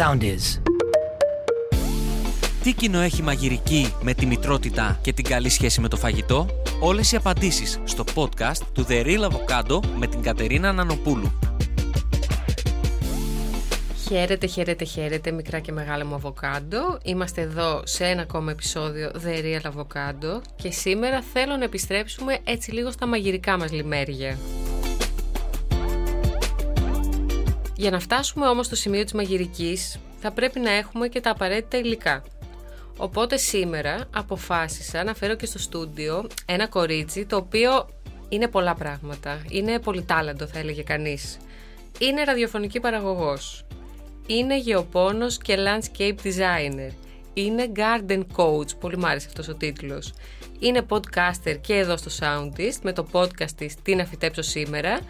sound is. Τι κοινό έχει μαγειρική με τη μητρότητα και την καλή σχέση με το φαγητό; Όλες οι απαντήσεις στο podcast του The Real Avocado με την Κατερίνα Νανοπούλου. Χαίρετε, χαίρετε, χαίρετε, μικρά και μεγάλα μου αβοκάντο. Είμαστε εδώ σε ένα ακόμα επεισόδιο The Real Avocado και σήμερα θέλω να επιστρέψουμε έτσι λίγο στα μαγειρικά μας λιμέρια. Για να φτάσουμε όμως στο σημείο της μαγειρικής θα πρέπει να έχουμε και τα απαραίτητα υλικά. Οπότε σήμερα αποφάσισα να φέρω και στο στούντιο ένα κορίτσι το οποίο είναι πολλά πράγματα. Είναι πολυτάλαντο θα έλεγε κανείς. Είναι ραδιοφωνική παραγωγός. Είναι γεωπόνος και landscape designer. Είναι garden coach, πολύ μου άρεσε αυτός ο τίτλος. Είναι podcaster και εδώ στο Soundist με το podcast της «Τι να φυτέψω σήμερα».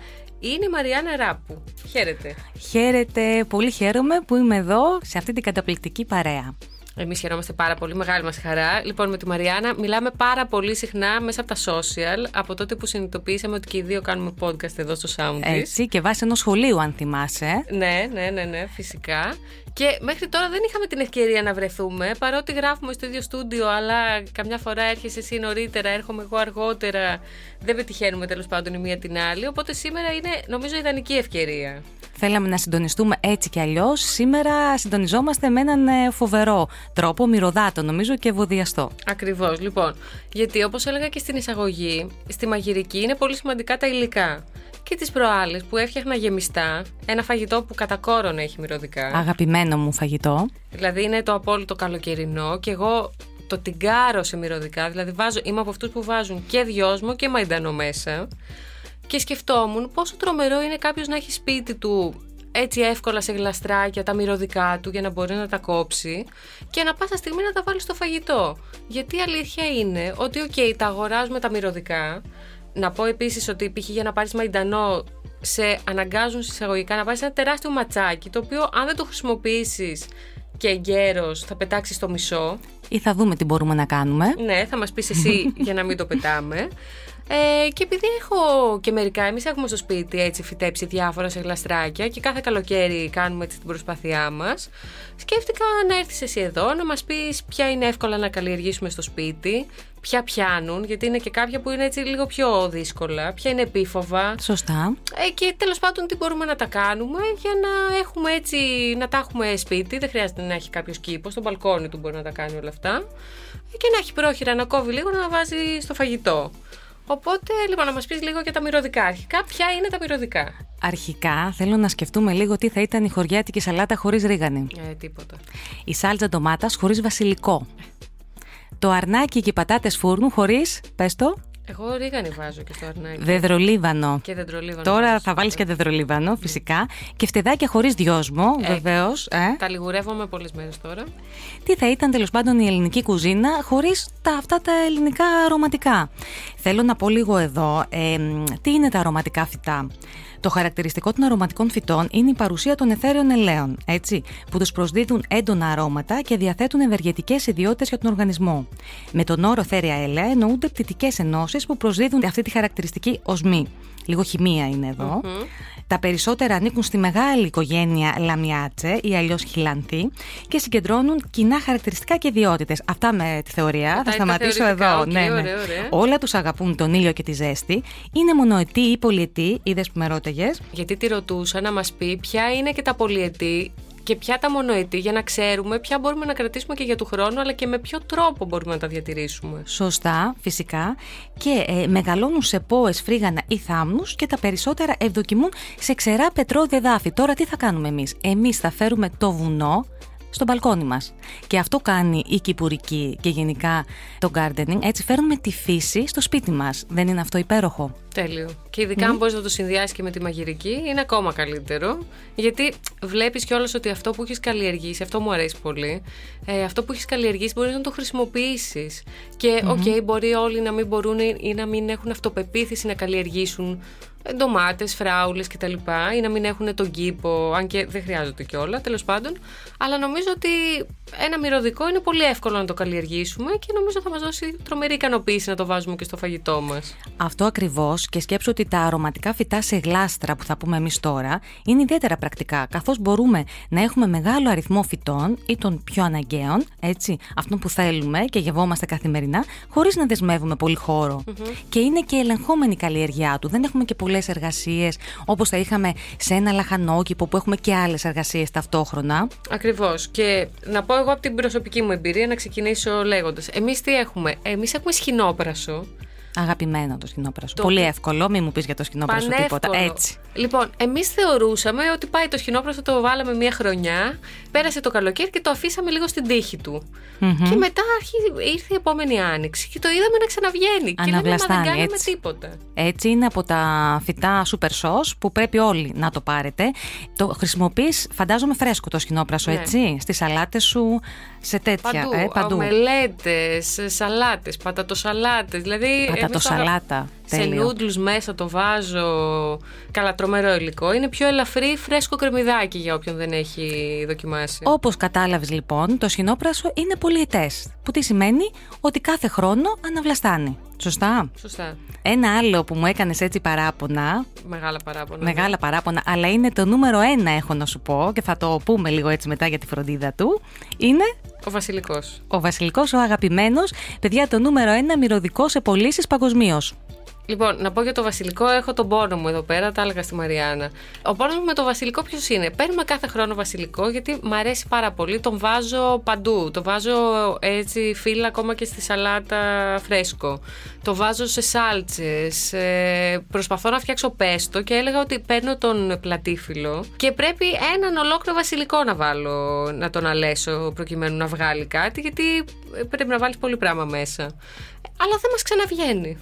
Είναι η Μαριάννα Ράπου. Χαίρετε. Χαίρετε, πολύ χαίρομαι που είμαι εδώ σε αυτή την καταπληκτική παρέα. Εμείς χαιρόμαστε πάρα πολύ, μεγάλη μας χαρά. Λοιπόν, με τη Μαριάννα μιλάμε πάρα πολύ συχνά μέσα από τα social, από τότε που συνειδητοποίησαμε ότι και οι δύο κάνουμε podcast εδώ στο Sound. Έτσι, και βάσει ενός σχολείου, αν θυμάσαι. Ναι, ναι, ναι, ναι, φυσικά. Και μέχρι τώρα δεν είχαμε την ευκαιρία να βρεθούμε, παρότι γράφουμε στο ίδιο στούντιο, αλλά καμιά φορά έρχεσαι εσύ νωρίτερα, έρχομαι εγώ αργότερα. Δεν πετυχαίνουμε τέλος πάντων η μία την άλλη. Οπότε σήμερα είναι, νομίζω, ιδανική ευκαιρία. Θέλαμε να συντονιστούμε έτσι κι αλλιώς. Σήμερα συντονιζόμαστε με έναν ε, φοβερό τρόπο, μυρωδάτο νομίζω και ευωδιαστό. Ακριβώς. Λοιπόν, γιατί όπως έλεγα και στην εισαγωγή, στη μαγειρική είναι πολύ σημαντικά τα υλικά. Και τις προάλλες που έφτιαχνα γεμιστά, ένα φαγητό που κατά κόρον έχει μυρωδικά. Αγαπημένο μου φαγητό. Δηλαδή είναι το απόλυτο καλοκαιρινό και εγώ το τιγκάρω σε μυρωδικά. Δηλαδή βάζω, είμαι από αυτούς που βάζουν και δυόσμο και μαϊντανό μέσα. Και σκεφτόμουν πόσο τρομερό είναι κάποιος να έχει σπίτι του έτσι εύκολα σε γλαστράκια τα μυρωδικά του για να μπορεί να τα κόψει και ανά πάσα στιγμή να τα βάλει στο φαγητό. Γιατί η αλήθεια είναι ότι, οκ, τα αγοράζουμε τα μυρωδικά. Να πω επίσης ότι π.χ. για να πάρεις μαϊντανό σε αναγκάζουν σε εισαγωγικά να πάρεις ένα τεράστιο ματσάκι το οποίο αν δεν το χρησιμοποιήσεις και εγκαίρως θα πετάξεις το μισό. Ή θα δούμε τι μπορούμε να κάνουμε. Ναι, θα μας πεις εσύ για να μην το πετάμε. Ε, και επειδή έχω και μερικά, εμείς έχουμε στο σπίτι έτσι φυτέψει διάφορα σε γλαστράκια και κάθε καλοκαίρι κάνουμε έτσι την προσπάθειά μας. Σκέφτηκα να έρθεις εσύ εδώ να μας πεις ποια είναι εύκολα να καλλιεργήσουμε στο σπίτι, ποια πιάνουν, γιατί είναι και κάποια που είναι έτσι λίγο πιο δύσκολα, ποια είναι επίφοβα. Σωστά. Ε, και τέλος πάντων τι μπορούμε να τα κάνουμε για να έχουμε έτσι, να τα έχουμε σπίτι. Δεν χρειάζεται να έχει κάποιος κήπο, στο μπαλκόνι του μπορεί να τα κάνει όλα αυτά. Και να έχει πρόχειρα να κόβει λίγο να βάζει στο φαγητό. Οπότε, λοιπόν, να μας πεις λίγο για τα μυρωδικά. Αρχικά, ποια είναι τα μυρωδικά; Αρχικά θέλω να σκεφτούμε λίγο τι θα ήταν η χωριάτικη σαλάτα χωρίς ρίγανη. Ε, τίποτα. Η σάλτσα ντομάτας χωρίς βασιλικό. Το αρνάκι και οι πατάτες φούρνου χωρίς. Πες το. Εγώ ρίγανη βάζω και στο αρνάκι. Δεδρολίβανο. Και δεντρολίβανο. Τώρα βάζω, θα βάλεις σωστά. και δεδρολίβανο, φυσικά. Και φτεδάκια χωρίς δυόσμο, Ε, βεβαίως. Ε. Τα λιγουρεύομαι πολλές μέρες τώρα. Τι θα ήταν τέλος πάντων η ελληνική κουζίνα χωρίς τα, αυτά τα ελληνικά αρωματικά; Θέλω να πω λίγο εδώ ε, μ, τι είναι τα αρωματικά φυτά; Το χαρακτηριστικό των αρωματικών φυτών είναι η παρουσία των εθέριων ελαίων, έτσι, που τους προσδίδουν έντονα αρώματα και διαθέτουν ευεργετικές ιδιότητες για τον οργανισμό. Με τον όρο αιθέρια έλαια εννοούνται πτητικές ενώσεις που προσδίδουν αυτή τη χαρακτηριστική οσμή. Λίγο χημεία είναι εδώ. Τα περισσότερα ανήκουν στη μεγάλη οικογένεια Lamiaceae ή αλλιώς χιλανθή και συγκεντρώνουν κοινά χαρακτηριστικά και ιδιότητες. Αυτά με τη θεωρία. Αυτά θα είναι τα σταματήσω θεωρητικά. εδώ. Οκ, ναι, ναι. ωραία, ωραία. Όλα τους αγαπούν τον ήλιο και τη ζέστη. Είναι μονοετή ή πολυετή. Είδες που με ρώταγες. Γιατί τη ρωτούσα να μας πει ποια είναι και τα πολυετή και ποια τα μονοετή για να ξέρουμε ποια μπορούμε να κρατήσουμε και για του χρόνου, αλλά και με ποιο τρόπο μπορούμε να τα διατηρήσουμε. Σωστά, φυσικά. Και ε, μεγαλώνουν σε πόες, φρίγανα ή θάμνους και τα περισσότερα ευδοκιμούν σε ξερά πετρώδια εδάφη. Τώρα τι θα κάνουμε εμείς; Εμείς θα φέρουμε το βουνό στο μπαλκόνι μας. Και αυτό κάνει η κυπουρική και γενικά το gardening. Έτσι φέρνουμε τη φύση στο σπίτι μας. Δεν είναι αυτό υπέροχο; Τέλειο. Και ειδικά αν μπορείς να το συνδυάσεις και με τη μαγειρική, είναι ακόμα καλύτερο. Γιατί βλέπεις κιόλας ότι αυτό που έχεις καλλιεργήσει, αυτό μου αρέσει πολύ, ε, αυτό που έχεις καλλιεργήσει μπορείς να το χρησιμοποιήσεις. Και, οκ, μπορεί όλοι να μην μπορούν ή να μην έχουν αυτοπεποίθηση να καλλιεργήσουν ντομάτες, φράουλες κτλ. ή να μην έχουν τον κήπο, αν και δεν χρειάζονται κιόλα, τέλος πάντων. Αλλά νομίζω ότι ένα μυρωδικό είναι πολύ εύκολο να το καλλιεργήσουμε και νομίζω θα μας δώσει τρομερή ικανοποίηση να το βάζουμε και στο φαγητό μας. Αυτό ακριβώς και σκέψου ότι τα αρωματικά φυτά σε γλάστρα που θα πούμε εμείς τώρα είναι ιδιαίτερα πρακτικά, καθώς μπορούμε να έχουμε μεγάλο αριθμό φυτών ή των πιο αναγκαίων, έτσι, αυτών που θέλουμε και γευόμαστε καθημερινά, χωρίς να δεσμεύουμε πολύ Και είναι και ελεγχόμενη η καλλιεργιά του. Δεν έχουμε και πολλές εργασίες όπως θα είχαμε σε ένα λαχανόκηπο που έχουμε και άλλες εργασίες ταυτόχρονα. Ακριβώς. Και να πω εγώ από την προσωπική μου εμπειρία να ξεκινήσω λέγοντας. Εμείς τι έχουμε; Εμείς έχουμε σχοινόπρασο. Αγαπημένο το σκηνόπρασο. Το... Πολύ εύκολο, μην μου πεις για το σκηνόπρασο τίποτα. Έτσι. Λοιπόν, εμείς θεωρούσαμε ότι πάει το σκηνόπρασο, το βάλαμε μία χρονιά, πέρασε το καλοκαίρι και το αφήσαμε λίγο στην τύχη του. Και μετά ήρθε η επόμενη άνοιξη και το είδαμε να ξαναβγαίνει. Και λέμε, δεν κάναμε έτσι. τίποτα. Έτσι είναι από τα φυτά super sauce που πρέπει όλοι να το πάρετε. Το χρησιμοποιείς, φαντάζομαι, φρέσκο το σκηνόπρασο, ναι. έτσι. Στις σαλάτες σου, σε τέτοια. Παντού. Ε, παντού. Ομελέτες, σαλάτες, πατατοσαλάτες. Δηλαδή, πατατοσαλάτα. Σε νούντλους μέσα το βάζω καλατρομερό υλικό. Είναι πιο ελαφρύ, φρέσκο κρεμμυδάκι για όποιον δεν έχει δοκιμάσει. Όπως κατάλαβες λοιπόν, το σχοινόπρασο είναι πολυετές. Που τι σημαίνει; Ότι κάθε χρόνο αναβλαστάνει. Σωστά; Σωστά. Ένα άλλο που μου έκανες έτσι παράπονα. Μεγάλα παράπονα. Μεγάλα ναι. παράπονα, αλλά είναι το νούμερο ένα, έχω να σου πω, και θα το πούμε λίγο έτσι μετά για τη φροντίδα του. Είναι. Ο Βασιλικός. Ο Βασιλικός, ο αγαπημένος. Παιδιά, το νούμερο ένα μυρωδικό σε πωλήσεις παγκοσμίως. Λοιπόν, να πω για το βασιλικό, έχω τον πόνο μου εδώ πέρα, τα έλεγα στη Μαριάννα. Ο πόνος μου με το βασιλικό ποιος είναι; Παίρνουμε κάθε χρόνο βασιλικό γιατί μου αρέσει πάρα πολύ. Τον βάζω παντού. Το βάζω έτσι φύλλα ακόμα και στη σαλάτα φρέσκο. Το βάζω σε σάλτσες. Ε, προσπαθώ να φτιάξω πέστο και έλεγα ότι παίρνω τον πλατήφυλλο και πρέπει έναν ολόκληρο βασιλικό να βάλω, να τον αλέσω προκειμένου να βγάλει κάτι γιατί πρέπει να βάλεις πολύ πράγμα μέσα. Αλλά δεν μας ξαναβγαίνει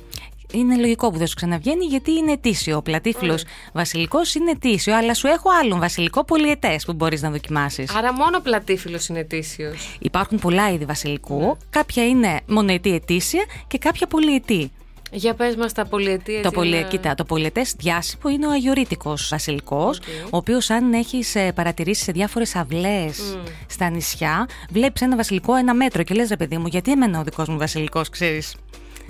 είναι λογικό που δεν σου ξαναβγαίνει γιατί είναι ετήσιο. Ο πλατήφυλλο βασιλικός είναι ετήσιο, αλλά σου έχω άλλον βασιλικό πολυετέ που μπορείς να δοκιμάσεις. Άρα μόνο πλατήφυλλο είναι ετήσιο. Υπάρχουν πολλά είδη βασιλικού. Ναι. Κάποια είναι μονοετή ετήσια και κάποια πολυετή. Για πες μας τα πολυετή Το, πολυ... Κοίτα, το πολυετές διάσυπο είναι ο αγιορείτικος βασιλικός Ο οποίος αν έχεις ε, παρατηρήσεις σε διάφορες αυλές στα νησιά Βλέπεις ένα βασιλικό ένα μέτρο και λες ρε παιδί μου γιατί εμένα ο δικός μου βασιλικός ξέρεις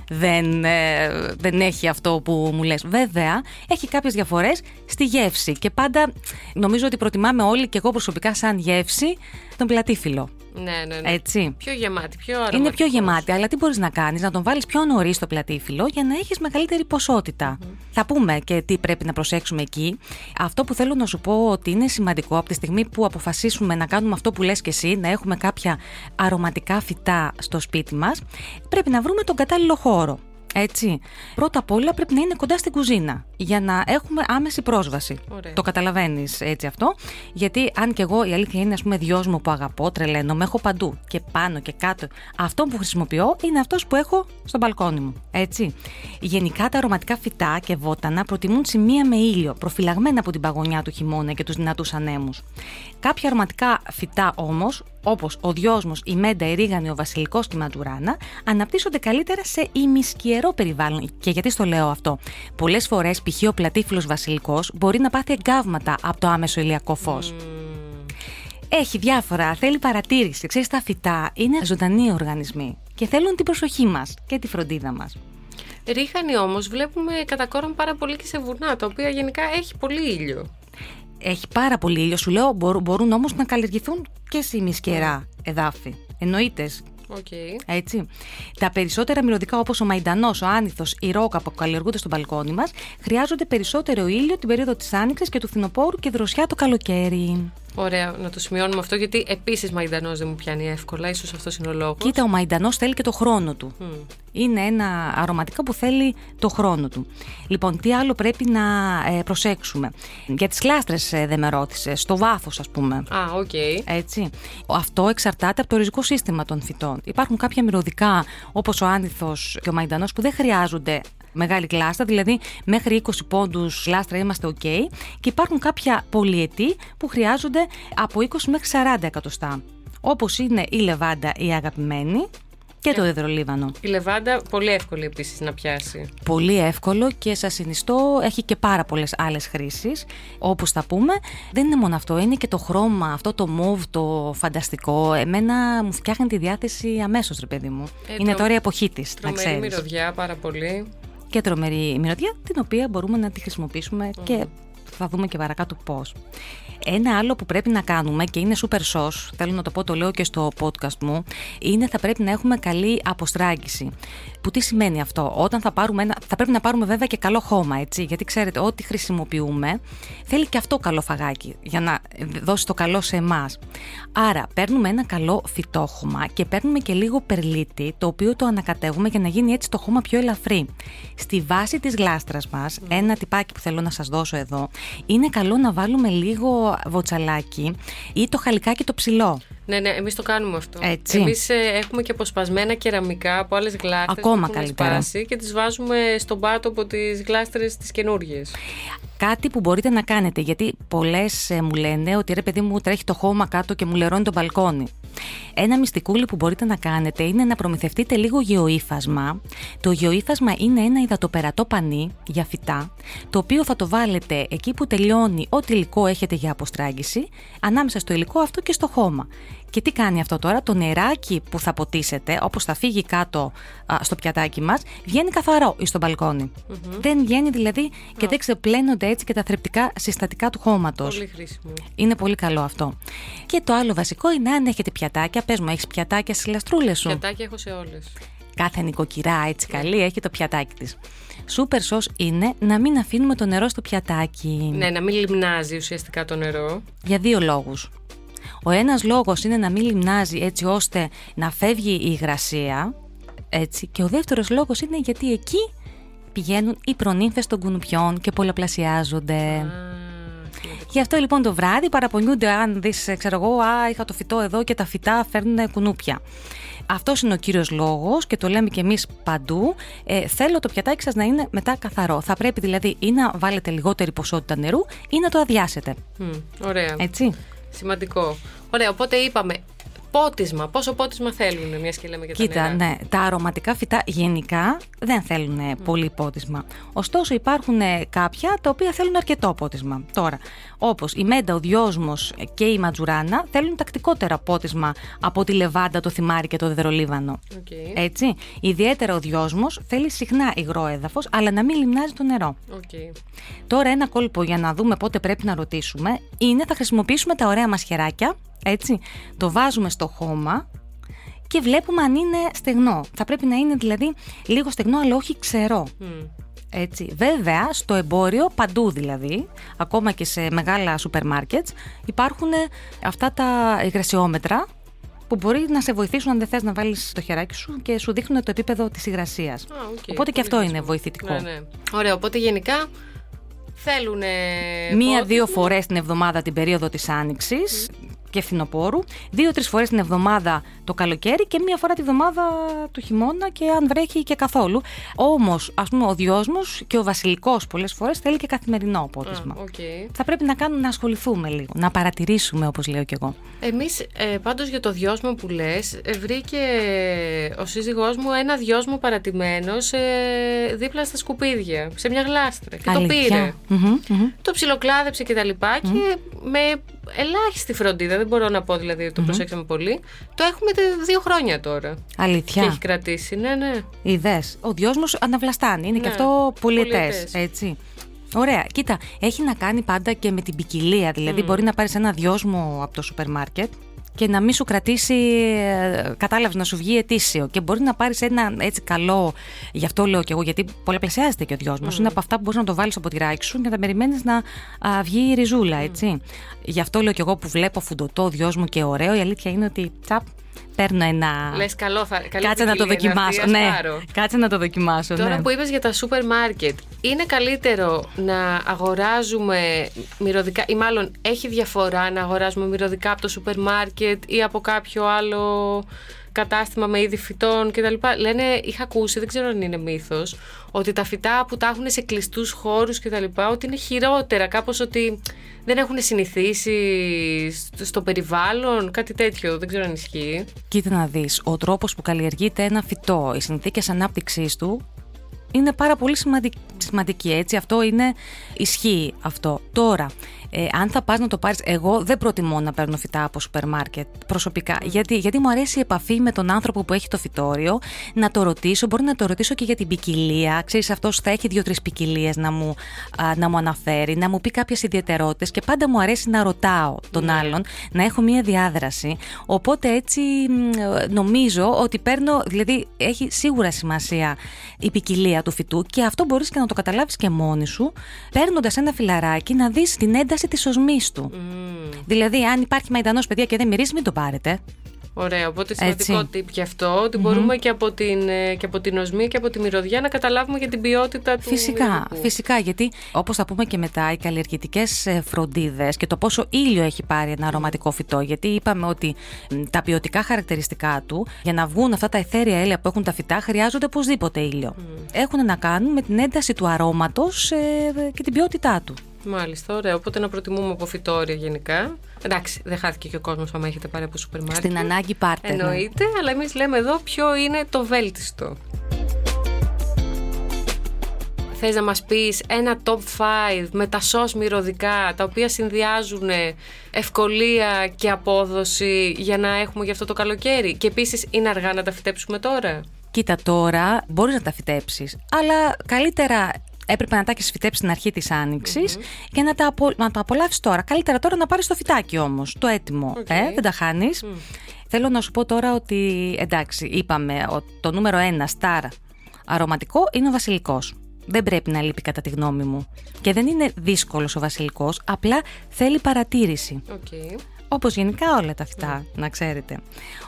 δεν, ε, δεν έχει αυτό που μου λες. Βέβαια, έχει κάποιες διαφορές στη γεύση και πάντα νομίζω ότι προτιμάμε όλοι και εγώ προσωπικά σαν γεύση τον πλατήφυλλο. Ναι, ναι, ναι. Έτσι. Πιο γεμάτη, πιο αρωματικός. Είναι πιο γεμάτη, αλλά τι μπορείς να κάνεις, να τον βάλεις πιο νωρίς στο πλατήφυλλο για να έχεις μεγαλύτερη Θα πούμε και τι πρέπει να προσέξουμε εκεί. Αυτό που θέλω να σου πω ότι είναι σημαντικό από τη στιγμή που αποφασίσουμε να κάνουμε αυτό που λες και εσύ, να έχουμε κάποια αρωματικά φυτά στο σπίτι μας, πρέπει να βρούμε τον κατάλληλο χώρο. Έτσι. Πρώτα απ' όλα πρέπει να είναι κοντά στην κουζίνα για να έχουμε άμεση πρόσβαση. Το καταλαβαίνεις έτσι αυτό; Γιατί αν και εγώ η αλήθεια είναι, ας πούμε, δυο μου που αγαπώ, τρελαίνω, με έχω παντού και πάνω και κάτω. Αυτό που χρησιμοποιώ είναι αυτός που έχω στο μπαλκόνι μου. Έτσι. Γενικά τα αρωματικά φυτά και βότανα προτιμούν σημεία με ήλιο, προφυλαγμένα από την παγωνιά του χειμώνα και τους δυνατούς ανέμους. Κάποια αρωματικά φυτά όμως, όπως ο δυόσμος, η μέντα, η ρίγανη, ο βασιλικός και η μαντουράνα, αναπτύσσονται καλύτερα σε ημισκιερό περιβάλλον. Και γιατί στο λέω αυτό; Πολλές φορές, π.χ. ο πλατήφυλλο βασιλικός μπορεί να πάθει εγκάβματα από το άμεσο ηλιακό φως. Έχει διάφορα, θέλει παρατήρηση. Ξέρεις, τα φυτά είναι ζωντανοί οργανισμοί και θέλουν την προσοχή μας και τη φροντίδα μας. Ρίχανη όμως βλέπουμε κατά κόρον πάρα πολύ και σε βουνά, τα οποία γενικά έχει πολύ ήλιο έχει πάρα πολύ ήλιο. Σου λέω μπορούν, μπορούν όμως να καλλιεργηθούν και σε ημισκερά εδάφη. Εννοείται. Okay. Έτσι. Τα περισσότερα μυρωδικά όπως ο μαϊντανός, ο άνηθος, η ρόκα που καλλιεργούνται στο μπαλκόνι μας χρειάζονται περισσότερο ήλιο την περίοδο της άνοιξης και του φθινοπόρου και δροσιά το καλοκαίρι. Ωραία, να το σημειώνουμε αυτό γιατί επίσης μαϊντανός δεν μου πιάνει εύκολα. ίσως αυτός είναι ο λόγος. Κοίτα, ο μαϊντανός θέλει και το χρόνο του. Είναι ένα αρωματικό που θέλει το χρόνο του. Λοιπόν, τι άλλο πρέπει να ε, προσέξουμε. Για τις γλάστρες ε, δεν με ρώτησες, στο βάθος, ας πούμε. Α, OK. Okay. Έτσι. Αυτό εξαρτάται από το ριζικό σύστημα των φυτών. Υπάρχουν κάποια μυρωδικά, όπως ο άνηθος και ο μαϊντανός, που δεν χρειάζονται μεγάλη γλάστρα, δηλαδή μέχρι 20 πόντους γλάστρα είμαστε OK. Και υπάρχουν κάποια πολυετή που χρειάζονται από 20 μέχρι 40 εκατοστά. Όπως είναι η λεβάντα η αγαπημένη, και το υδρολίβανο. Η λεβάντα πολύ εύκολη επίσης να πιάσει. Πολύ εύκολο και σας συνιστώ έχει και πάρα πολλές άλλες χρήσεις. Όπως θα πούμε, δεν είναι μόνο αυτό, είναι και το χρώμα, αυτό το μοβ, το φανταστικό. Εμένα μου φτιάχνει τη διάθεση αμέσως, ρε παιδί μου. Ε, είναι τρο- τώρα η εποχή της, να Τρομερή ξέρεις. μυρωδιά, πάρα πολύ. Και τρομερή μυρωδιά, την οποία μπορούμε να τη χρησιμοποιήσουμε και θα δούμε και παρακάτω πώς. Ένα άλλο που πρέπει να κάνουμε και είναι super sauce, θέλω να το πω, το λέω και στο podcast μου, είναι θα πρέπει να έχουμε καλή αποστράγγιση. Που τι σημαίνει αυτό, όταν θα πάρουμε ένα, θα πρέπει να πάρουμε βέβαια και καλό χώμα, έτσι, γιατί ξέρετε, ό,τι χρησιμοποιούμε θέλει και αυτό καλό φαγάκι για να δώσει το καλό σε εμάς. Άρα, παίρνουμε ένα καλό φυτόχωμα και παίρνουμε και λίγο περλίτι, το οποίο το ανακατεύουμε για να γίνει έτσι το χώμα πιο ελαφρύ. Στη βάση της γλάστρας μας, ένα τυπάκι που θέλω να σας δώσω εδώ, είναι καλό να βάλουμε λίγο βοτσαλάκι ή το χαλικάκι το ψηλό. Ναι, ναι, εμείς το κάνουμε αυτό. Έτσι. Εμείς έχουμε και αποσπασμένα κεραμικά από άλλες γλάστρες. Ακόμα που έχουν καλύτερα. σπάσει και τις βάζουμε στον πάτο από τις γλάστρες τις καινούργιες. Κάτι που μπορείτε να κάνετε, γιατί πολλές μου λένε ότι ρε παιδί μου τρέχει το χώμα κάτω και μου λερώνει το μπαλκόνι. Ένα μυστικούλι που μπορείτε να κάνετε είναι να προμηθευτείτε λίγο γεωύφασμα. Το γεωύφασμα είναι ένα υδατοπερατό πανί για φυτά, το οποίο θα το βάλετε εκεί που τελειώνει ό,τι υλικό έχετε για αποστράγγιση, ανάμεσα στο υλικό αυτό και στο χώμα. Και τι κάνει αυτό τώρα, το νεράκι που θα ποτίσετε, όπως θα φύγει κάτω α, στο πιατάκι μας, βγαίνει καθαρό εις στο μπαλκονι Δεν βγαίνει δηλαδή και δεν ξεπλένονται έτσι και τα θρεπτικά συστατικά του χώματος. Πολύ χρήσιμο. Είναι πολύ καλό αυτό. Και το άλλο βασικό είναι αν έχετε πιατάκια. Πες μου, έχεις πιατάκια στις λαστρούλες σου; Πιατάκια έχω σε όλες. Κάθε νοικοκυρά έτσι καλή έχει το πιατάκι της. Σούπερ σως είναι να μην αφήνουμε το νερό στο πιατάκι. Ναι, να μην λιμνάζει ουσιαστικά το νερό. Για δύο λόγους. Ο ένας λόγος είναι να μην λιμνάζει έτσι ώστε να φεύγει η υγρασία. Έτσι. Και ο δεύτερος λόγος είναι γιατί εκεί πηγαίνουν οι προνύμφες των κουνουπιών και πολλαπλασιάζονται. Α, Γι' αυτό λοιπόν το βράδυ παραπονιούνται αν δεις, ξέρω εγώ, Α, είχα το φυτό εδώ και τα φυτά φέρνουν κουνούπια. Αυτός είναι ο κύριος λόγος και το λέμε και εμείς παντού. Ε, θέλω το πιατάκι σας να είναι μετά καθαρό. Θα πρέπει δηλαδή ή να βάλετε λιγότερη ποσότητα νερού ή να το αδειάσετε. μ, ωραία. Έτσι. Σημαντικό. Ωραία, οπότε είπαμε πότισμα. Πόσο πότισμα θέλουν, μιας και λέμε για τα Κοίτα, νερά. ναι, τα αρωματικά φυτά γενικά δεν θέλουν ε, πολύ πότισμα. Ωστόσο, υπάρχουν ε, κάποια τα οποία θέλουν αρκετό πότισμα. Τώρα, όπως η μέντα, ο δυόσμο και η ματζουράνα θέλουν τακτικότερα πότισμα από τη λεβάντα, το θυμάρι και το δεδρολίβανο. Οκ. Έτσι. Ιδιαίτερα ο δυόσμος θέλει συχνά υγρό έδαφος, αλλά να μην λιμνάζει το νερό. Οκ. Τώρα, ένα κόλπο για να δούμε πότε πρέπει να ποτίσουμε είναι θα χρησιμοποιήσουμε τα ωραία μας χεράκια. Έτσι. Το βάζουμε στο χώμα και βλέπουμε αν είναι στεγνό. Θα πρέπει να είναι δηλαδή λίγο στεγνό, αλλά όχι ξερό. Μ. Έτσι. Βέβαια, στο εμπόριο, παντού δηλαδή, ακόμα και σε μεγάλα σούπερ μάρκετς, υπάρχουν αυτά τα υγρασιόμετρα που μπορεί να σε βοηθήσουν αν δεν θες να βάλεις το χεράκι σου και σου δείχνουν το επίπεδο της υγρασίας. Α, οκ. Οπότε Πολύ και αυτό είναι χρήσιμο. βοηθητικό. Ναι, ναι. Ωραία, οπότε γενικά θέλουν. Μία-δύο φορές την εβδομάδα την περίοδο της άνοιξης και φθινοπόρου, δύο-τρεις φορές την εβδομάδα το καλοκαίρι και μία φορά τη βδομάδα το χειμώνα και αν βρέχει και καθόλου. Όμως, ας πούμε, ο δυόσμος και ο βασιλικός πολλές φορές θέλει και καθημερινό πότισμα. Οκ. Θα πρέπει να κάνουμε να ασχοληθούμε λίγο, να παρατηρήσουμε όπως λέω κι εγώ. Εμείς ε, πάντως για το δυόσμο που λες ε, βρήκε ο σύζυγός μου ένα δυόσμο παρατημένο σε, δίπλα στα σκουπίδια, σε μια γλάστρα και το πήρε. Μμμ, μμμ. Το ψιλοκλάδεψε και τα λοιπά και με ελάχιστη φροντίδα, δεν μπορώ να πω δηλαδή ότι το προσέξαμε πολύ, το έχουμε τε- δύο χρόνια τώρα. Και Αλήθεια. έχει κρατήσει, ναι, ναι. Είδες, ο δυόσμος αναβλαστάνει, είναι και Ναι, αυτό πολιετές, πολυετές. έτσι. Ωραία, κοίτα, έχει να κάνει πάντα και με την ποικιλία. Δηλαδή, μπορεί να πάρεις ένα δυόσμο από το σούπερ μάρκετ και να μην σου κρατήσει, ε, κατάλαβες, να σου βγει ετήσιο. Και μπορεί να πάρεις ένα έτσι καλό, γι' αυτό λέω και εγώ, γιατί πολλαπλασιάζεται και ο δυόσμο. Είναι από αυτά που μπορείς να το βάλεις στο ποτηράκι σου και να περιμένεις να α, βγει η ριζούλα, έτσι. Γι' αυτό λέω και εγώ που βλέπω φουντωτό δυόσμο και ωραίο, η αλήθεια είναι ότι τσαπ, παίρνω ένα. Λες καλό θα καλή Κάτσε να το ποικιλία είναι δοκιμάσω. αυτή, ας Ναι, πάρω. κάτσε να το δοκιμάσω. Τώρα ναι. που είπες για τα σούπερ μάρκετ, είναι καλύτερο να αγοράζουμε μυρωδικά ή μάλλον έχει διαφορά να αγοράζουμε μυρωδικά από το σούπερ μάρκετ ή από κάποιο άλλο κατάστημα με είδη φυτών κτλ. Λένε, είχα ακούσει, δεν ξέρω αν είναι μύθος, ότι τα φυτά που τα έχουν σε κλειστούς χώρους κτλ. ότι είναι χειρότερα. Κάπως ότι δεν έχουν συνηθίσει στο περιβάλλον, κάτι τέτοιο. Δεν ξέρω αν ισχύει. Κοίτα να δεις, ο τρόπος που καλλιεργείται ένα φυτό, οι συνθήκες ανάπτυξής του είναι πάρα πολύ σημαντική, έτσι. Αυτό είναι ισχύει αυτό. Τώρα, ε, αν θα πας να το πάρεις, εγώ δεν προτιμώ να παίρνω φυτά από σούπερ μάρκετ προσωπικά. Γιατί, γιατί μου αρέσει η επαφή με τον άνθρωπο που έχει το φυτόριο, να το ρωτήσω, μπορεί να το ρωτήσω και για την ποικιλία. Ξέρεις, αυτός θα έχει δύο-τρεις ποικιλίες να, μου, να μου αναφέρει, να μου πει κάποιες ιδιαιτερότητες και πάντα μου αρέσει να ρωτάω τον ναι. άλλον, να έχω μία διάδραση. Οπότε έτσι νομίζω ότι παίρνω, δηλαδή έχει σίγουρα σημασία η ποικιλία του φυτού και αυτό μπορείς και να το καταλάβεις και μόνη σου, παίρνοντας ένα φιλαράκι να δεις την ένταση της οσμής του. Δηλαδή, αν υπάρχει μαϊντανό παιδιά και δεν μυρίζει, μην το πάρετε. Ωραία, οπότε σημαντικό tip γι' αυτό, ότι μπορούμε και από, την, ε, και από την οσμή και από τη μυρωδιά να καταλάβουμε για την ποιότητα του Φυσικά, φυσικά, γιατί όπως θα πούμε και μετά, οι καλλιεργητικές ε, φροντίδες και το πόσο ήλιο έχει πάρει ένα αρωματικό φυτό, γιατί είπαμε ότι τα ποιοτικά χαρακτηριστικά του, για να βγουν αυτά τα εθέρια έλαια που έχουν τα φυτά, χρειάζονται οπωσδήποτε ήλιο. Έχουν να κάνουν με την ένταση του αρώματος ε, και την ποιότητά του. Μάλιστα, ωραία. Οπότε να προτιμούμε από φυτόρια γενικά. Εντάξει, δεν χάθηκε και ο κόσμος άμα έχετε πάρει από σούπερ μάρκετ. Στην ανάγκη πάρτε. Ναι. Εννοείται, αλλά εμείς λέμε εδώ ποιο είναι το βέλτιστο. Θες να μας πεις ένα top 5 με τα σως μυρωδικά τα οποία συνδυάζουν ευκολία και απόδοση για να έχουμε γι' αυτό το καλοκαίρι; Και επίσης είναι αργά να τα φυτέψουμε τώρα; Κοίτα τώρα, μπορείς να τα φυτέψεις, αλλά καλύτερα έπρεπε να τα έχεις φυτέψει στην αρχή της άνοιξης και να τα, απο, να τα απολαύσεις τώρα. Καλύτερα τώρα να πάρεις το φυτάκι όμως, το έτοιμο. Ε, δεν τα χάνεις. Θέλω να σου πω τώρα ότι εντάξει, είπαμε ότι το νούμερο ένα στάρ αρωματικό είναι ο βασιλικός. Δεν πρέπει να λείπει κατά τη γνώμη μου. Και δεν είναι δύσκολος ο βασιλικός, απλά θέλει παρατήρηση. Okay. Όπως γενικά όλα τα φυτά, να ξέρετε.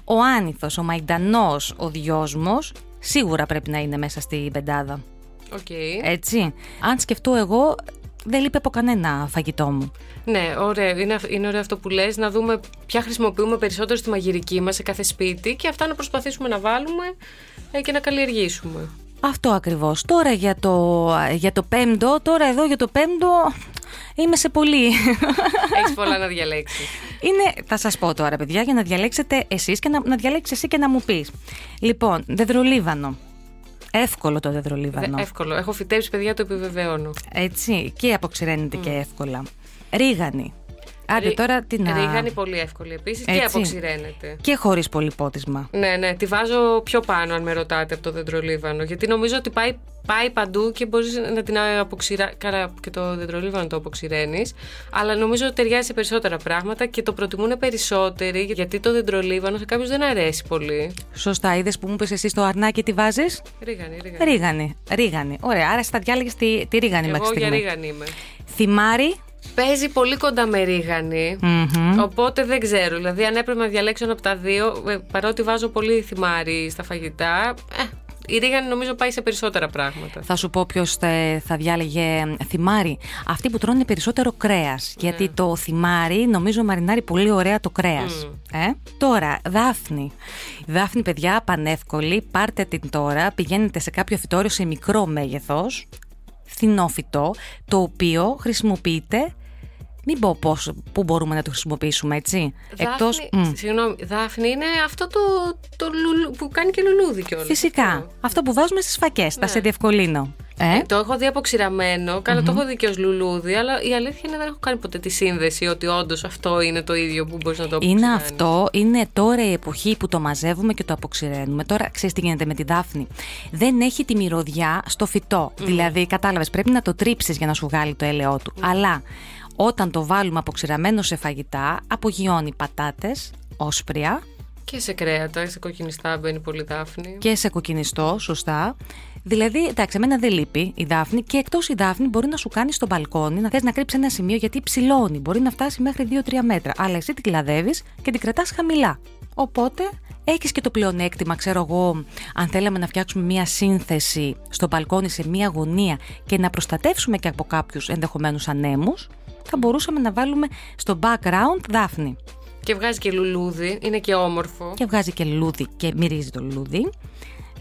Ο άνηθος, ο μαϊντανός, ο διόσμος, σίγουρα πρέπει να είναι μέσα στην πεντάδα. Okay. Έτσι. Αν σκεφτώ εγώ, δεν λείπει από κανένα φαγητό μου. Ναι, ωραία. Είναι, είναι ωραίο αυτό που λες, να δούμε ποια χρησιμοποιούμε περισσότερο στη μαγειρική μας σε κάθε σπίτι και αυτά να προσπαθήσουμε να βάλουμε ε, και να καλλιεργήσουμε. Αυτό ακριβώς. Τώρα για το, για το πέμπτο, τώρα εδώ για το πέμπτο είμαι σε πολύ. Έχεις πολλά να διαλέξεις. Είναι, θα σας πω τώρα παιδιά, για να διαλέξετε εσείς και να, να διαλέξεις εσύ και να μου πεις. Λοιπόν, δεδρολίβανο. Εύκολο το δεδρολίβανο. εύκολο. Έχω φυτέψει παιδιά, το επιβεβαιώνω. Έτσι. Και αποξηραίνεται και εύκολα. Ρίγανη. Άντε τώρα την Ρίγανη πολύ εύκολη επίσης και αποξηραίνεται. Και χωρίς πολύ πότισμα. Ναι, ναι. Τη βάζω πιο πάνω, αν με ρωτάτε, από το δεντρολίβανο. Γιατί νομίζω ότι πάει, πάει παντού και μπορείς να την αποξηρά. Καλά, και το δεντρολίβανο το αποξηραίνεις. Αλλά νομίζω ότι ταιριάζει σε περισσότερα πράγματα και το προτιμούν περισσότεροι. Γιατί το δεντρολίβανο σε κάποιους δεν αρέσει πολύ. Σωστά. Είδες που μου είπε εσύ στο αρνάκι τι βάζεις; Ρίγανη, ρίγανη. Ρίγανη. Ρίγανη. Ωραία. Άρα στα διάλεγε τη, τη ρίγανη Εγώ μέχρι στιγμή. για ρίγανη είμαι. Θυμάρι. Παίζει πολύ κοντά με ρίγανη. Οπότε δεν ξέρω. Δηλαδή, αν έπρεπε να διαλέξω ένα από τα δύο, ε, παρότι βάζω πολύ θυμάρι στα φαγητά, ε, η ρίγανη νομίζω πάει σε περισσότερα πράγματα. Θα σου πω ποιος θα διάλεγε θυμάρι. Αυτοί που τρώνε περισσότερο κρέας. Γιατί το θυμάρι νομίζω μαρινάρει πολύ ωραία το κρέας. Ε; Τώρα, δάφνη. Δάφνη, παιδιά, πανεύκολη. Πάρτε την τώρα. Πηγαίνετε σε κάποιο φυτόριο σε μικρό μέγεθος. Φθηνό φυτό. Το οποίο χρησιμοποιείτε μην πω πώς, πού μπορούμε να το χρησιμοποιήσουμε, έτσι; Δάφνη, Εκτός, Συγγνώμη, Δάφνη είναι αυτό το, το λουλου, που κάνει και λουλούδι κιόλας. Φυσικά. Αυτό, που βάζουμε στις φακές, ναι. θα σε διευκολύνω. Ε; Ε, το έχω δει αποξηραμένο, καλά το έχω δει και ως λουλούδι, αλλά η αλήθεια είναι δεν έχω κάνει ποτέ τη σύνδεση ότι όντως αυτό είναι το ίδιο που μπορείς να το αποξηράνει. Είναι αυτό, είναι τώρα η εποχή που το μαζεύουμε και το αποξηραίνουμε. Τώρα ξέρεις τι γίνεται με τη δάφνη. Δεν έχει τη μυρωδιά στο φυτό. Δηλαδή, κατάλαβες, πρέπει να το τρίψεις για να σου βγάλει το έλαιό του. Αλλά όταν το βάλουμε αποξηραμένο σε φαγητά, απογειώνει πατάτες, όσπρια. Και σε κρέατα, σε κοκκινιστά μπαίνει πολύ δάφνη. Και σε κοκκινιστό, σωστά. Δηλαδή, εντάξει, εμένα δεν λείπει η δάφνη και εκτός η δάφνη μπορεί να σου κάνει στο μπαλκόνι να θες να κρύψει ένα σημείο γιατί ψηλώνει. Μπορεί να φτάσει μέχρι 2-3 μέτρα. Αλλά εσύ την κλαδεύεις και την κρατάς χαμηλά. Οπότε έχεις και το πλεονέκτημα, ξέρω εγώ, αν θέλαμε να φτιάξουμε μία σύνθεση στο μπαλκόνι σε μία γωνία και να προστατεύσουμε και από κάποιους ενδεχομένους ανέμους, θα μπορούσαμε να βάλουμε στο background δάφνη. Και βγάζει και λουλούδι, είναι και όμορφο. Και βγάζει και λουλούδι και μυρίζει το λουλούδι.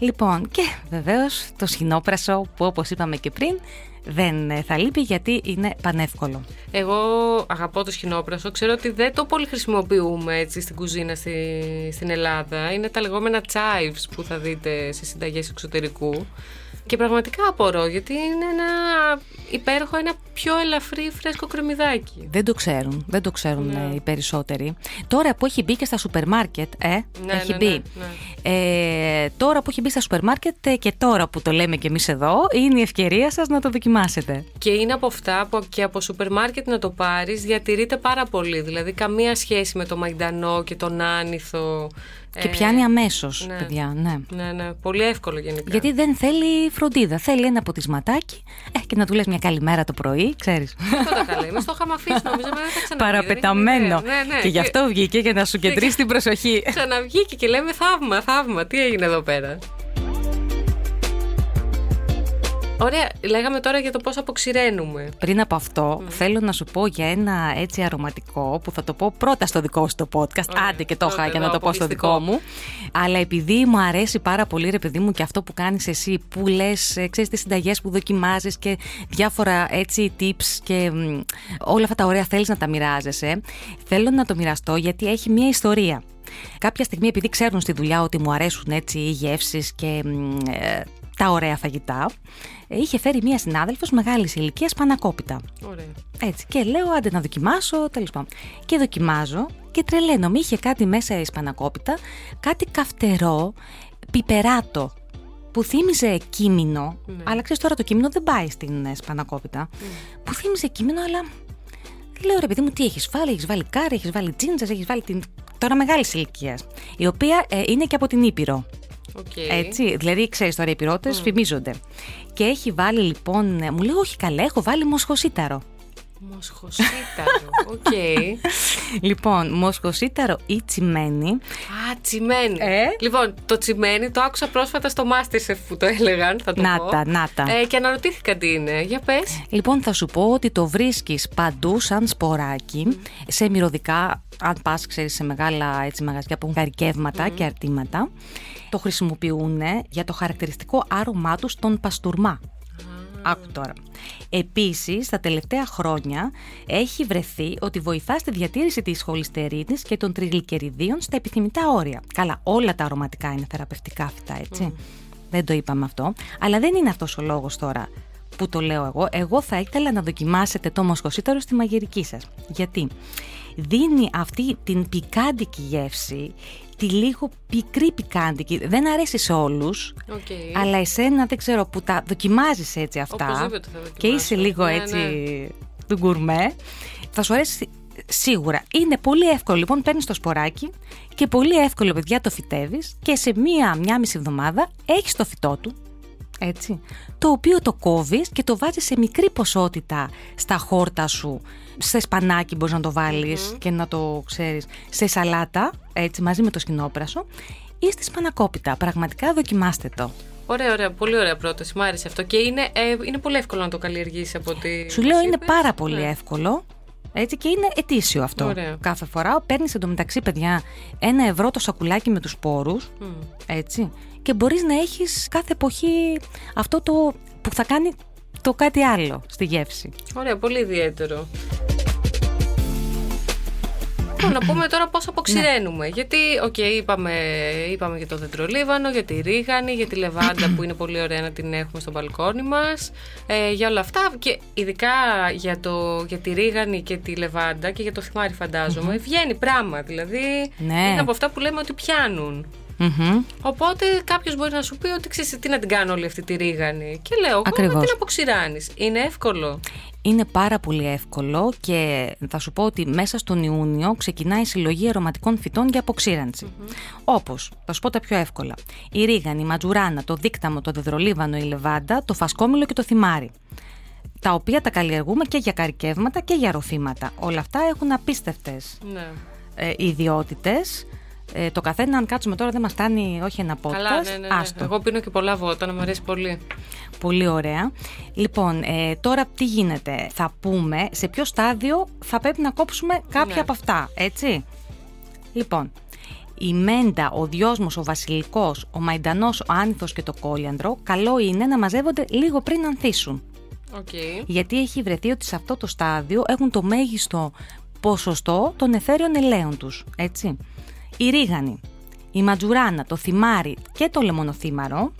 Λοιπόν, και βεβαίως το σχοινόπρασο που όπως είπαμε και πριν δεν ε, θα λείπει γιατί είναι πανεύκολο. Εγώ αγαπώ το σχοινόπρασο. Ξέρω ότι δεν το πολύ χρησιμοποιούμε έτσι στην κουζίνα στη, στην Ελλάδα. Είναι τα λεγόμενα chives που θα δείτε σε συνταγές εξωτερικού. Και πραγματικά απορώ γιατί είναι ένα υπέροχο, ένα πιο ελαφρύ φρέσκο κρεμμυδάκι. Δεν το ξέρουν, δεν το ξέρουν Ναι. ε, οι περισσότεροι. Τώρα που έχει μπει και στα σούπερ μάρκετ, ε, Ναι, έχει ναι, μπει. ναι, ναι. Ε, τώρα που έχει μπει στα σούπερ μάρκετ ε, και τώρα που το λέμε και εμείς εδώ, είναι η ευκαιρία σας να το δοκιμάσετε. Και είναι από αυτά που και από σούπερ μάρκετ να το πάρεις διατηρείται πάρα πολύ. Δηλαδή καμία σχέση με το μαϊντανό και τον άνηθο. Και Ε, πιάνει αμέσως, ναι. παιδιά, ναι. Ναι, ναι. Πολύ εύκολο γενικά. Γιατί δεν θέλει φροντίδα. Θέλει ένα ποτισματάκι ε, και να του λες μια καλημέρα το πρωί, ξέρεις. Αυτό τα καλά. Εμείς το είχαμε αφήσει νομίζω, αλλά δεν θα ξαναβγεί. Παραπεταμένο. Δεν έχει ιδέα. Ναι, ναι. Και γι' αυτό βγήκε για να σου κεντρήσει την προσοχή. Ξαναβγήκε και λέμε θαύμα, θαύμα. Τι έγινε εδώ πέρα; Ωραία, λέγαμε τώρα για το πώς αποξηραίνουμε. Πριν από αυτό, θέλω να σου πω για ένα έτσι αρωματικό που θα το πω πρώτα στο δικό σου το podcast. Ωραία, Άντε και το είχα τότε για να εδώ, το πω στο αποκλειστικό. δικό μου. Αλλά επειδή μου αρέσει πάρα πολύ, ρε παιδί μου, και αυτό που κάνεις εσύ, που λες, ε, ξέρεις τις συνταγές που δοκιμάζεις και διάφορα έτσι tips και μ, όλα αυτά τα ωραία θέλεις να τα μοιράζεσαι. Θέλω να το μοιραστώ γιατί έχει μια ιστορία. Κάποια στιγμή, επειδή ξέρουν στη δουλειά ότι μου αρέσουν έτσι οι γεύσεις και μ, ε, τα ωραία φαγητά, ε, είχε φέρει μία συνάδελφος μεγάλης ηλικίας πανακόπιτα. Ωραία. Έτσι. Και λέω, άντε να δοκιμάσω, τέλος πάντων. Και δοκιμάζω και τρελαίνομαι. Είχε κάτι μέσα η σπανακόπιτα, κάτι καυτερό, πιπεράτο, που θύμιζε κείμενο. Ναι. Αλλά ξέρεις τώρα το κείμενο δεν πάει στην ε, σπανακόπιτα. Που θύμιζε κείμενο, αλλά. Λέω ρε παιδί μου, τι έχεις βάλει, έχεις βάλει κάρι, έχεις βάλει τζίντζα, έχεις βάλει την. Τώρα μεγάλης ηλικίας. Η οποία ε, είναι και από την Ήπειρο. Οκ. Έτσι, δηλαδή ξέρεις τώρα οι Ηπειρώτες φημίζονται. Και έχει βάλει λοιπόν, ε, μου λέει, Όχι καλέ, έχω βάλει μοσχοσίταρο. Μοσχοσίταρο. Οκ. Λοιπόν, μοσχοσίταρο ή τσιμένι. Α, τσιμένι. Ε. Λοιπόν, το τσιμένι το άκουσα πρόσφατα στο Masterchef που το έλεγαν, θα το Να πω. τα, να τα. Ε, και αναρωτήθηκα τι είναι. Για πες. Λοιπόν, θα σου πω ότι το βρίσκεις παντού σαν σποράκι, σε μυρωδικά, αν πας, ξέρεις, σε μεγάλα έτσι, μαγαζιά που έχουν καρικεύματα και αρτήματα. Το χρησιμοποιούν για το χαρακτηριστικό άρωμά τους στον παστούρμα. Άκου τώρα. Επίσης, τα τελευταία χρόνια έχει βρεθεί ότι βοηθά στη διατήρηση της χολυστερίνης και των τριγλικεριδίων στα επιθυμητά όρια. Καλά, όλα τα αρωματικά είναι θεραπευτικά φυτά, έτσι. Δεν το είπαμε αυτό. Αλλά δεν είναι αυτός ο λόγος τώρα που το λέω εγώ. Εγώ θα ήθελα να δοκιμάσετε το μοσχοσίταρο στη μαγειρική σας. Γιατί; Δίνει αυτή την πικάντικη γεύση, τη λίγο πικρή πικάντικη. Δεν αρέσει σε όλους, Οκ. αλλά εσένα δεν ξέρω που τα δοκιμάζεις έτσι αυτά Οπωσδήποτε θα δοκιμάσω. και είσαι λίγο Ναι, έτσι ναι. του γκουρμέ, θα σου αρέσει σίγουρα. Είναι πολύ εύκολο λοιπόν, παίρνεις το σποράκι και πολύ εύκολο παιδιά το φυτεύεις και σε μία, μία μισή εβδομάδα έχεις το φυτό του, έτσι, το οποίο το κόβεις και το βάζεις σε μικρή ποσότητα στα χόρτα σου, σε σπανάκι μπορείς να το βαλεις και να το ξέρεις, σε σαλάτα, έτσι, μαζί με το σκηνόπρασο ή στη σπανακόπιτα. Πραγματικά δοκιμάστε το. Ωραία, ωραία. Πολύ ωραία πρόταση. Μ' άρεσε αυτό. Και είναι, ε, είναι πολύ εύκολο να το καλλιεργήσει από ό,τι. Σου λέω μας είναι είπες. πάρα πολύ Ναι. εύκολο. Έτσι και είναι ετήσιο αυτό. Ωραία. Κάθε φορά παίρνεις εντωμεταξύ, παιδιά, ένα ευρώ το σακουλάκι με τους σπόρους. Μμ. Έτσι. Και μπορείς να έχεις κάθε εποχή αυτό το που θα κάνει το κάτι άλλο στη γεύση. Ωραία, πολύ ιδιαίτερο. Λοιπόν, να πούμε τώρα πώς αποξηραίνουμε. Γιατί, οκ, είπαμε, είπαμε για το δεντρολίβανο, για τη ρίγανη, για τη λεβάντα που είναι πολύ ωραία να την έχουμε στο μπαλκόνι μας. Ε, για όλα αυτά και ειδικά για, το, για τη ρίγανη και τη λεβάντα και για το θυμάρι φαντάζομαι, βγαίνει πράγμα. Δηλαδή, Ναι. είναι από αυτά που λέμε ότι πιάνουν. Μμμ. Οπότε κάποιος μπορεί να σου πει ότι ξέρεις τι να την κάνω όλη αυτή τη ρίγανη. Και λέω, εγώ Ακριβώς. τι να αποξηράνεις. Είναι εύκολο. Είναι πάρα πολύ εύκολο και θα σου πω ότι μέσα στον Ιούνιο ξεκινάει η συλλογή αρωματικών φυτών για αποξήρανση. Όπως, θα σου πω τα πιο εύκολα. Η ρίγανη, η ματζουράνα, το δίκταμο, το δεδρολίβανο, η λεβάντα, το φασκόμηλο και το θυμάρι. Τα οποία τα καλλιεργούμε και για καρικεύματα και για ροφήματα. Όλα αυτά έχουν απίστευτες Ναι. ε, ιδιότητες. Ε, το καθένα, αν κάτσουμε τώρα, δεν μας φτάνει όχι ένα podcast. Καλά, ναι, ναι, ναι. Άστο. Εγώ πίνω και πολλά βότα, να μου αρέσει πολύ. Πολύ ωραία. Λοιπόν, ε, τώρα τι γίνεται; Θα πούμε σε ποιο στάδιο θα πρέπει να κόψουμε κάποια Ναι. από αυτά, έτσι; Λοιπόν, η μέντα, ο δυόσμος, ο βασιλικός, ο μαϊντανός, ο άνηθος και το κόλιανδρο, καλό είναι να μαζεύονται λίγο πριν ανθίσουν. Okay. Γιατί έχει βρεθεί ότι σε αυτό το στάδιο έχουν το μέγιστο ποσοστό των εθέριων ελαίων τους, έτσι. Η ρίγανη, η ματζουράνα, το θυμάρι και το λεμονοθύμαρο,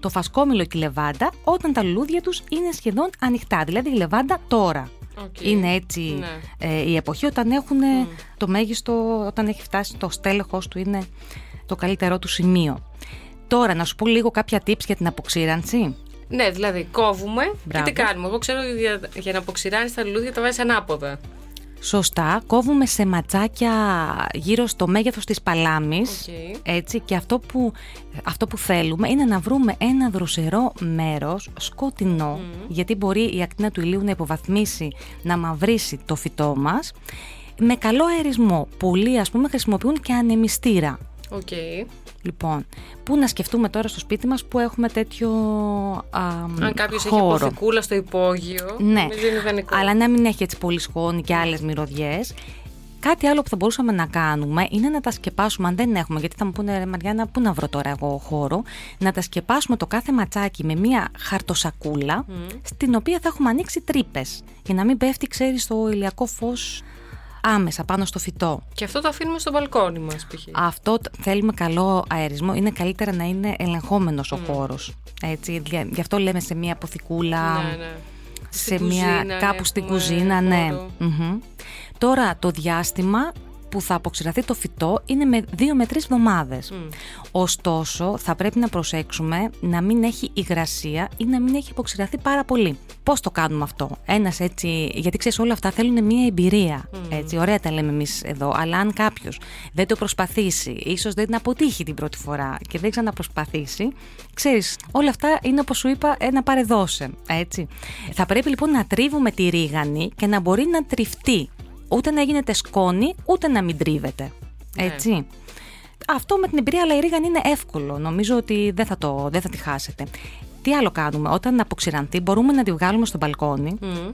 το φασκόμηλο και η λεβάντα όταν τα λουλούδια τους είναι σχεδόν ανοιχτά, δηλαδή η λεβάντα τώρα. Okay. Είναι έτσι Ναι. ε, η εποχή όταν έχουν ε, το μέγιστο, όταν έχει φτάσει το στέλεχος του είναι το καλύτερό του σημείο. Τώρα να σου πω λίγο κάποια tips για την αποξήρανση. Ναι, δηλαδή κόβουμε Μπράβο. και τι κάνουμε. Εγώ ξέρω ότι για, για να αποξηράνεις τα λουλούδια τα βάζεις ανάποδα. Σωστά, κόβουμε σε ματσάκια γύρω στο μέγεθος της παλάμης. Οκ. Έτσι, και αυτό που, αυτό που θέλουμε είναι να βρούμε ένα δροσερό μέρος, σκοτεινό, γιατί μπορεί η ακτίνα του ηλίου να υποβαθμίσει, να μαυρίσει το φυτό μας, με καλό αερισμό. Πολλοί, ας πούμε, χρησιμοποιούν και ανεμιστήρα. Οκ. Λοιπόν, πού να σκεφτούμε τώρα στο σπίτι μας που έχουμε τέτοιο α, Αν κάποιος έχει χώρο; αποθηκούλα στο υπόγειο, Ναι, νομίζω είναι ιδανικό. αλλά να μην έχει έτσι πολύ σχόνη και άλλες μυρωδιές. Κάτι άλλο που θα μπορούσαμε να κάνουμε είναι να τα σκεπάσουμε, αν δεν έχουμε, γιατί θα μου πούνε ρε Μαριάννα, πού να βρω τώρα εγώ χώρο, να τα σκεπάσουμε το κάθε ματσάκι με μία χαρτοσακούλα, στην οποία θα έχουμε ανοίξει τρύπες. Για να μην πέφτει, ξέρεις, το ηλιακό φως άμεσα πάνω στο φυτό. Και αυτό το αφήνουμε στο μπαλκόνι μας, π.χ. Αυτό τ- θέλουμε καλό αερισμό. Είναι καλύτερα να είναι ελεγχόμενος ο χώρος. Έτσι, δια- γι' αυτό λέμε σε μία αποθηκούλα. Ναι, ναι. σε Στην μια, κουζίνα κάπου στην έχουμε κουζίνα, ναι. χώρο. Μμμ. Τώρα το διάστημα που θα αποξηραθεί το φυτό είναι με δύο με τρεις εβδομάδες. Ωστόσο, θα πρέπει να προσέξουμε να μην έχει υγρασία ή να μην έχει αποξηραθεί πάρα πολύ. Πώς το κάνουμε αυτό; Ένας έτσι, γιατί ξέρεις όλα αυτά θέλουν μια εμπειρία. Έτσι, ωραία τα λέμε εμείς εδώ, αλλά αν κάποιος δεν το προσπαθήσει, ίσως δεν αποτύχει την πρώτη φορά και δεν ξαναπροσπαθήσει, ξέρεις, όλα αυτά είναι όπως σου είπα ένα παρεδώσε, έτσι. Θα πρέπει λοιπόν να τρίβουμε τη ρίγανη και να μπορεί να τριφτεί. Ούτε να γίνεται σκόνη, ούτε να μην τρίβεται. Ναι. Έτσι. Αυτό με την εμπειρία, αλλά η ρίγανη είναι εύκολο. Νομίζω ότι δεν θα, το, δεν θα τη χάσετε. Τι άλλο κάνουμε, όταν αποξηρανθεί, μπορούμε να τη βγάλουμε στο μπαλκόνι Μμ.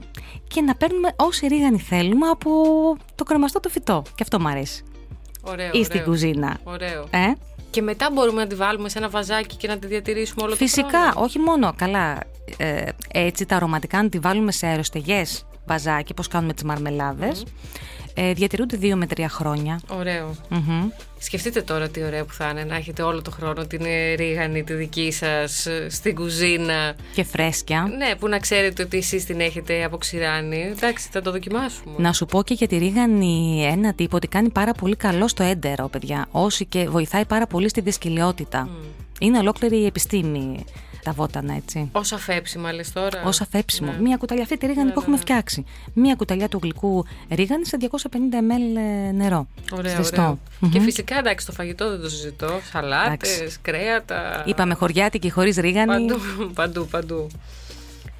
και να παίρνουμε όση ρίγανη θέλουμε από το κρεμαστό το φυτό. Και αυτό μου αρέσει. Ωραίο. Ή στην ωραίο. κουζίνα. Ωραίο. Ε; Και μετά μπορούμε να τη βάλουμε σε ένα βαζάκι και να τη διατηρήσουμε όλο το Φυσικά, χρόνο. όχι μόνο. Καλά, ε, έτσι τα αρωματικά να τη βάλουμε σε αεροστεγές βαζάκι, πώς κάνουμε τις μαρμελάδες. Ε, διατηρούνται δύο με τρία χρόνια. Ωραίο. Μμμ. Σκεφτείτε τώρα τι ωραίο που θα είναι να έχετε όλο το χρόνο την ε, ρίγανη τη δική σας ε, στην κουζίνα. Και φρέσκια. Ναι, που να ξέρετε ότι εσείς την έχετε αποξηράνει. Εντάξει, θα το δοκιμάσουμε. Να σου πω και για τη ρίγανη ένα τύπο ότι κάνει πάρα πολύ καλό στο έντερο, παιδιά. Όσοι και βοηθάει πάρα πολύ στη δυσκυλιότητα. Είναι ολόκληρη η επιστήμη τα βότανα, έτσι. Όσα φέψιμα λες τώρα. Ω αφέψιμο. Ναι. Μία κουταλιά αυτή τη ρίγανη που έχουμε φτιάξει. Μία κουταλιά του γλυκού ρίγανη σε 250 ml νερό. Ωραίο, Ζεστό. ωραίο. Μμμ. Και φυσικά εντάξει, το φαγητό δεν το συζητώ. Σαλάτες, Εντάξει. κρέατα. Είπαμε χωριάτικη χωρίς ρίγανη. Παντού, παντού, παντού.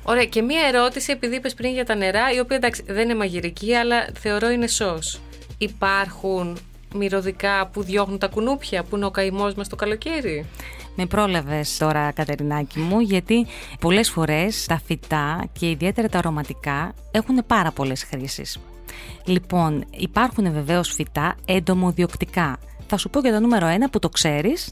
Ωραία, και μία ερώτηση, επειδή είπες πριν για τα νερά, η οποία εντάξει δεν είναι μαγειρική, αλλά θεωρώ είναι σως. Υπάρχουν μυρωδικά που διώχνουν τα κουνούπια, που είναι ο καημός μας το καλοκαίρι; Με πρόλαβες τώρα, Κατερινάκη μου, γιατί πολλές φορές τα φυτά και ιδιαίτερα τα αρωματικά έχουν πάρα πολλές χρήσεις. Λοιπόν, υπάρχουν βεβαίως φυτά εντομοδιοκτικά. Θα σου πω για το νούμερο ένα που το ξέρεις.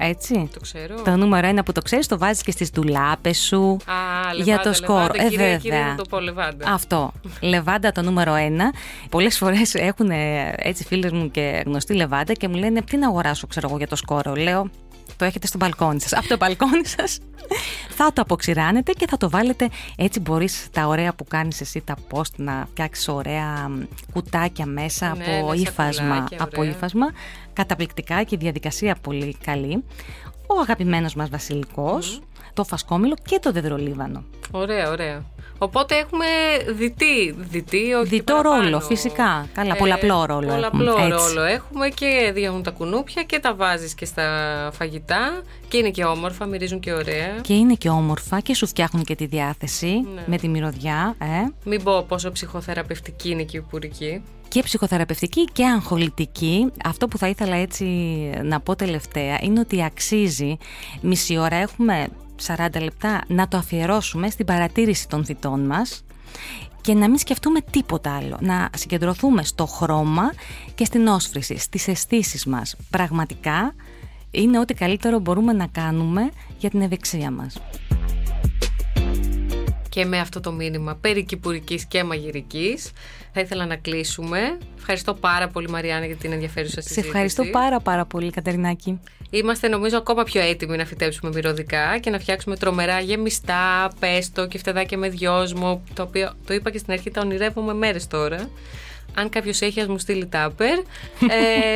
Έτσι. Το ξέρω. Το νούμερο ένα που το ξέρεις, το βάζεις και στις ντουλάπες σου. Α, λεβάντα, για το σκόρο. Λεβάντα, Ε, κυρία, βέβαια. κυρία, να το πω λεβάντα. Αυτό. Λεβάντα το νούμερο ένα. Πολλές φορές έχουν ε, έτσι φίλες μου και γνωστοί λεβάντα και μου λένε τι να αγοράσω, ξέρω εγώ, για το σκόρο. Λέω, το έχετε στο μπαλκόνι σας. Από το μπαλκόνι σας θα το αποξηράνετε και θα το βάλετε. Έτσι μπορείς τα ωραία που κάνεις εσύ τα post να φτιάξεις ωραία μ, κουτάκια μέσα Ναι, από ναι, ύφασμα. σακουλάκια, Από ωραία. ύφασμα. Καταπληκτικά και η διαδικασία πολύ καλή. Ο αγαπημένος μας βασιλικός, το φασκόμηλο και το δεδρολίβανο. Ωραία, ωραία. Οπότε έχουμε διτή, διτή, όχι Διτό παραπάνω. Ε, ρόλο, φυσικά. Καλά, πολλαπλό ρόλο Πολλαπλό έχουμε, έτσι. ρόλο έχουμε και διahun τα κουνούπια και τα βάζεις και στα φαγητά και είναι και όμορφα, μυρίζουν και ωραία. Και είναι και όμορφα και σου φτιάχνουν και τη διάθεση Ναι. με τη μυρωδιά. Ε. Μην πω πόσο ψυχοθεραπευτική είναι και η πουρική. Και ψυχοθεραπευτική και αγχολητική. Αυτό που θα ήθελα έτσι να πω τελευταία είναι ότι αξίζει μισή ώρα, έχουμε 40 λεπτά, να το αφιερώσουμε στην παρατήρηση των φυτών μας και να μην σκεφτούμε τίποτα άλλο. Να συγκεντρωθούμε στο χρώμα και στην όσφρηση, στις αισθήσεις μας. Πραγματικά είναι ό,τι καλύτερο μπορούμε να κάνουμε για την ευεξία μας. Και με αυτό το μήνυμα περί κυπουρικής και μαγειρικής θα ήθελα να κλείσουμε. Ευχαριστώ πάρα πολύ Μαριάννα για την ενδιαφέρουσα συζήτηση. Σε ευχαριστώ πάρα πάρα πολύ Κατερινάκη. Είμαστε νομίζω ακόμα πιο έτοιμοι να φυτέψουμε μυρωδικά και να φτιάξουμε τρομερά γεμιστά, πέστο και φτεδάκια με δυόσμο, το οποίο το είπα και στην αρχή τα ονειρεύομαι μέρες τώρα. Αν κάποιος έχει, ας μου στείλει τάπερ. ε,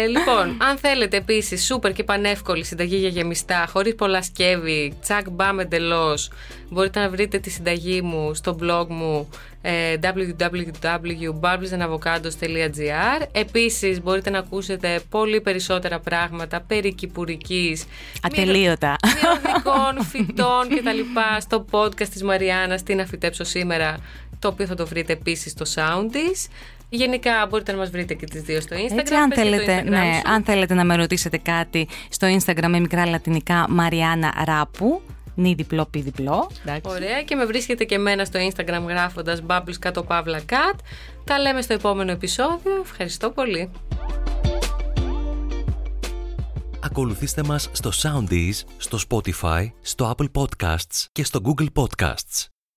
λοιπόν, αν θέλετε επίσης σούπερ και πανεύκολη συνταγή για γεμιστά, χωρίς πολλά σκεύη, τσακ μπαμ εντελώς, μπορείτε να βρείτε τη συνταγή μου στο blog μου ε, www.bubblesandavocados.gr Επίσης μπορείτε να ακούσετε πολύ περισσότερα πράγματα περί κυπουρικής Ατελείωτα. Μυρωδικών, φυτών κτλ στο podcast της Μαριάννας Τι να φυτέψω σήμερα το οποίο θα το βρείτε επίσης στο sound Γενικά μπορείτε να μας βρείτε και τις δύο στο Instagram. Έτσι, αν, θέλετε, ναι, αν θέλετε να με ρωτήσετε κάτι στο Instagram με μικρά λατινικά Μαριάννα Ράπου, νη διπλό πι διπλό. Ωραία και με βρίσκετε και εμένα στο Instagram γράφοντας bubbles κάτω παύλα cat. Τα λέμε στο επόμενο επεισόδιο. Ευχαριστώ πολύ. Ακολουθήστε μας στο Soundees, στο Spotify, στο Apple Podcasts και στο Google Podcasts.